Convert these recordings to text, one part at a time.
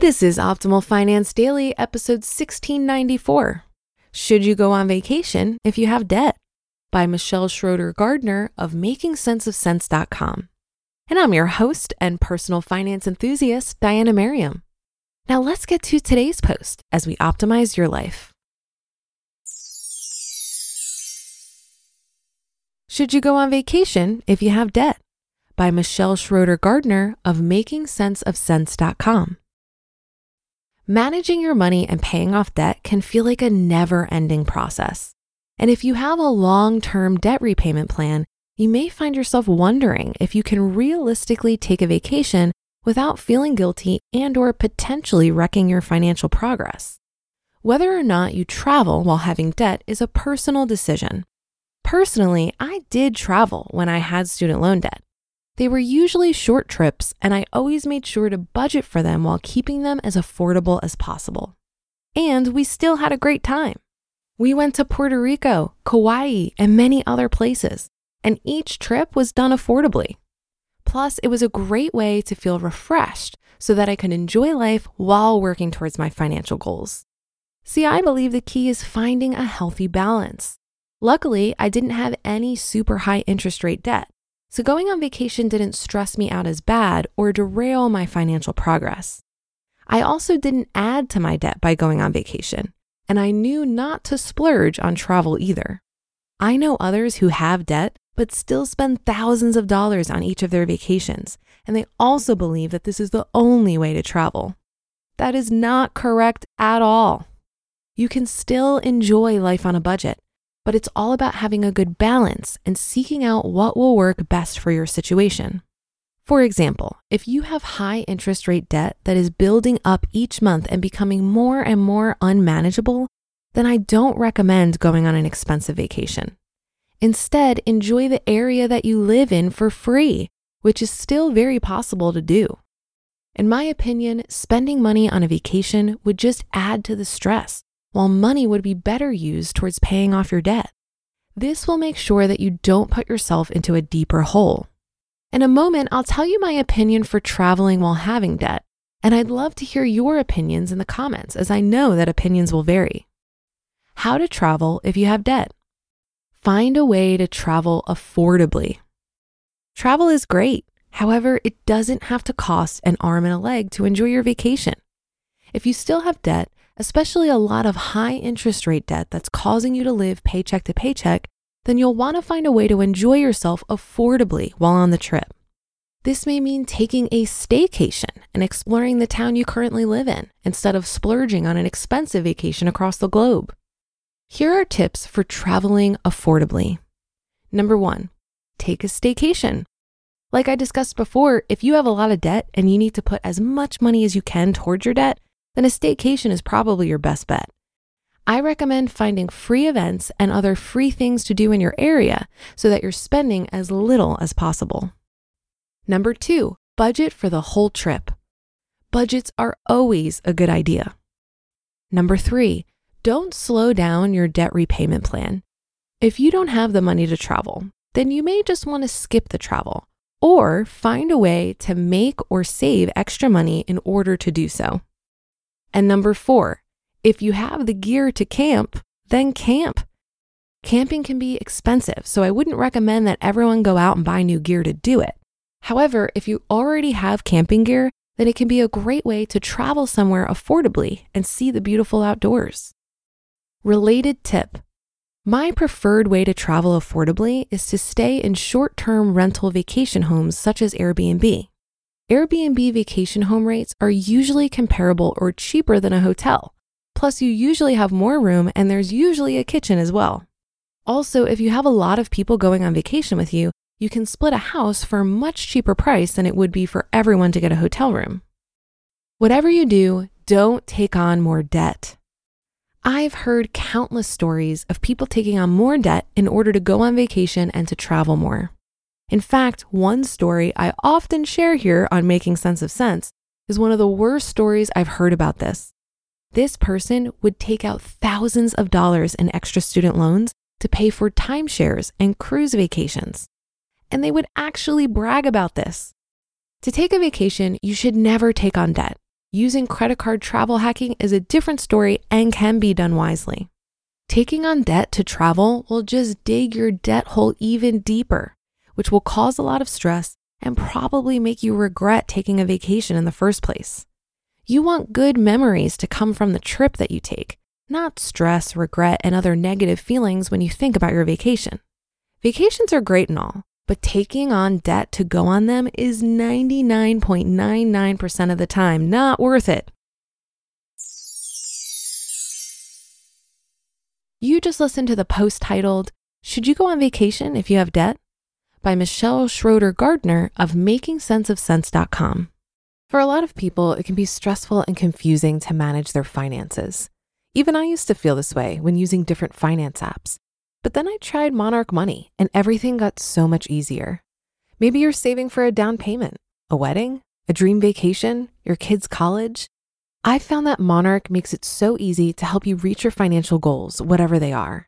This is Optimal Finance Daily, episode 1694. Should you go on vacation if you have debt? By Michelle Schroeder Gardner of MakingSenseOfCents.com. And I'm your host and personal finance enthusiast, Diana Merriam. Now let's get to today's post as we optimize your life. Should you go on vacation if you have debt? By Michelle Schroeder Gardner of MakingSenseOfCents.com. Managing your money and paying off debt can feel like a never ending process. And if you have a long term debt repayment plan, you may find yourself wondering if you can realistically take a vacation without feeling guilty and or potentially wrecking your financial progress. Whether or not you travel while having debt is a personal decision. Personally, I did travel when I had student loan debt. They were usually short trips, and I always made sure to budget for them while keeping them as affordable as possible. And we still had a great time. We went to Puerto Rico, Kauai, and many other places, and each trip was done affordably. Plus, it was a great way to feel refreshed so that I could enjoy life while working towards my financial goals. See, I believe the key is finding a healthy balance. Luckily, I didn't have any super high interest rate debt, so going on vacation didn't stress me out as bad or derail my financial progress. I also didn't add to my debt by going on vacation, and I knew not to splurge on travel either. I know others who have debt but still spend thousands of dollars on each of their vacations, and they also believe that this is the only way to travel. That is not correct at all. You can still enjoy life on a budget but it's all about having a good balance and seeking out what will work best for your situation. For example, if you have high interest rate debt that is building up each month and becoming more and more unmanageable, then I don't recommend going on an expensive vacation. Instead, enjoy the area that you live in for free, which is still very possible to do. In my opinion, spending money on a vacation would just add to the stress while money would be better used towards paying off your debt. This will make sure that you don't put yourself into a deeper hole. In a moment, I'll tell you my opinion for traveling while having debt, and I'd love to hear your opinions in the comments as I know that opinions will vary. How to travel if you have debt. Find a way to travel affordably. Travel is great. However, it doesn't have to cost an arm and a leg to enjoy your vacation. If you still have debt, especially a lot of high interest rate debt that's causing you to live paycheck to paycheck, then you'll want to find a way to enjoy yourself affordably while on the trip. This may mean taking a staycation and exploring the town you currently live in instead of splurging on an expensive vacation across the globe. Here are tips for traveling affordably. Number one, take a staycation. Like I discussed before, if you have a lot of debt and you need to put as much money as you can towards your debt, then a staycation is probably your best bet. I recommend finding free events and other free things to do in your area so that you're spending as little as possible. Number two, budget for the whole trip. Budgets are always a good idea. Number three, don't slow down your debt repayment plan. If you don't have the money to travel, then you may just want to skip the travel or find a way to make or save extra money in order to do so. And number four, if you have the gear to camp, then camp. Camping can be expensive, so I wouldn't recommend that everyone go out and buy new gear to do it. However, if you already have camping gear, then it can be a great way to travel somewhere affordably and see the beautiful outdoors. Related tip My preferred way to travel affordably is to stay in short term rental vacation homes such as Airbnb. Airbnb vacation home rates are usually comparable or cheaper than a hotel. Plus, you usually have more room and there's usually a kitchen as well. Also, if you have a lot of people going on vacation with you, you can split a house for a much cheaper price than it would be for everyone to get a hotel room. Whatever you do, don't take on more debt. I've heard countless stories of people taking on more debt in order to go on vacation and to travel more. In fact, one story I often share here on Making Sense of Cents is one of the worst stories I've heard about this. This person would take out thousands of dollars in extra student loans to pay for timeshares and cruise vacations. And they would actually brag about this. To take a vacation, you should never take on debt. Using credit card travel hacking is a different story and can be done wisely. Taking on debt to travel will just dig your debt hole even deeper which will cause a lot of stress and probably make you regret taking a vacation in the first place. You want good memories to come from the trip that you take, not stress, regret, and other negative feelings when you think about your vacation. Vacations are great and all, but taking on debt to go on them is 99.99% of the time not worth it. You just listened to the post titled, Should You Go on Vacation If You Have Debt? By Michelle Schroeder Gardner of MakingSenseOfCents.com. For a lot of people, it can be stressful and confusing to manage their finances. Even I used to feel this way when using different finance apps. But then I tried Monarch Money and everything got so much easier. Maybe you're saving for a down payment, a wedding, a dream vacation, your kids' college. I found that Monarch makes it so easy to help you reach your financial goals, whatever they are.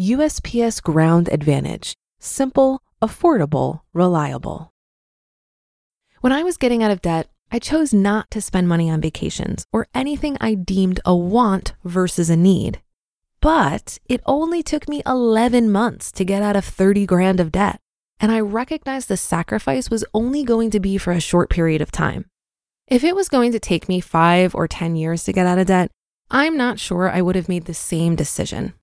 USPS Ground Advantage simple, affordable, reliable. When I was getting out of debt, I chose not to spend money on vacations or anything I deemed a want versus a need. But it only took me 11 months to get out of 30 grand of debt. And I recognized the sacrifice was only going to be for a short period of time. If it was going to take me five or 10 years to get out of debt, I'm not sure I would have made the same decision.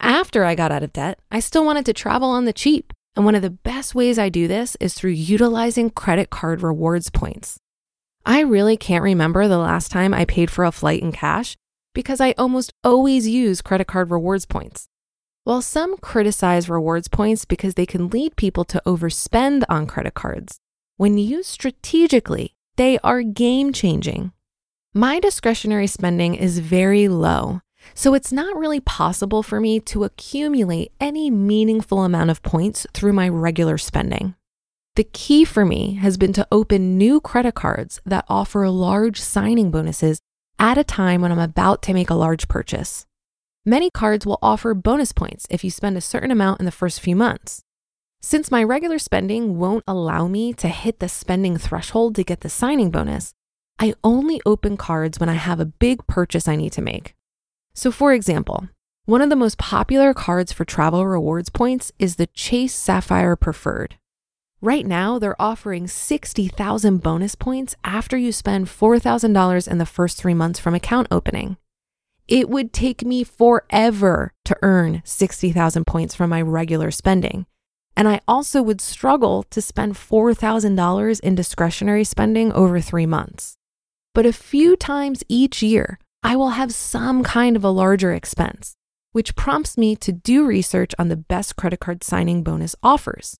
After I got out of debt, I still wanted to travel on the cheap. And one of the best ways I do this is through utilizing credit card rewards points. I really can't remember the last time I paid for a flight in cash because I almost always use credit card rewards points. While some criticize rewards points because they can lead people to overspend on credit cards, when used strategically, they are game changing. My discretionary spending is very low, so it's not really possible for me to accumulate any meaningful amount of points through my regular spending. The key for me has been to open new credit cards that offer large signing bonuses at a time when I'm about to make a large purchase. Many cards will offer bonus points if you spend a certain amount in the first few months. Since my regular spending won't allow me to hit the spending threshold to get the signing bonus, I only open cards when I have a big purchase I need to make. So, for example, one of the most popular cards for travel rewards points is the Chase Sapphire Preferred. Right now, they're offering 60,000 bonus points after you spend $4,000 in the first three months from account opening. It would take me forever to earn 60,000 points from my regular spending. And I also would struggle to spend $4,000 in discretionary spending over three months. But a few times each year, I will have some kind of a larger expense, which prompts me to do research on the best credit card signing bonus offers.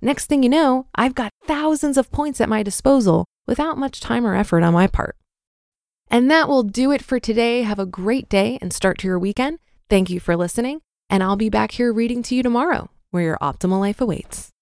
Next thing you know, I've got thousands of points at my disposal without much time or effort on my part. And that will do it for today. Have a great day and start to your weekend. Thank you for listening, and I'll be back here reading to you tomorrow, where your optimal life awaits.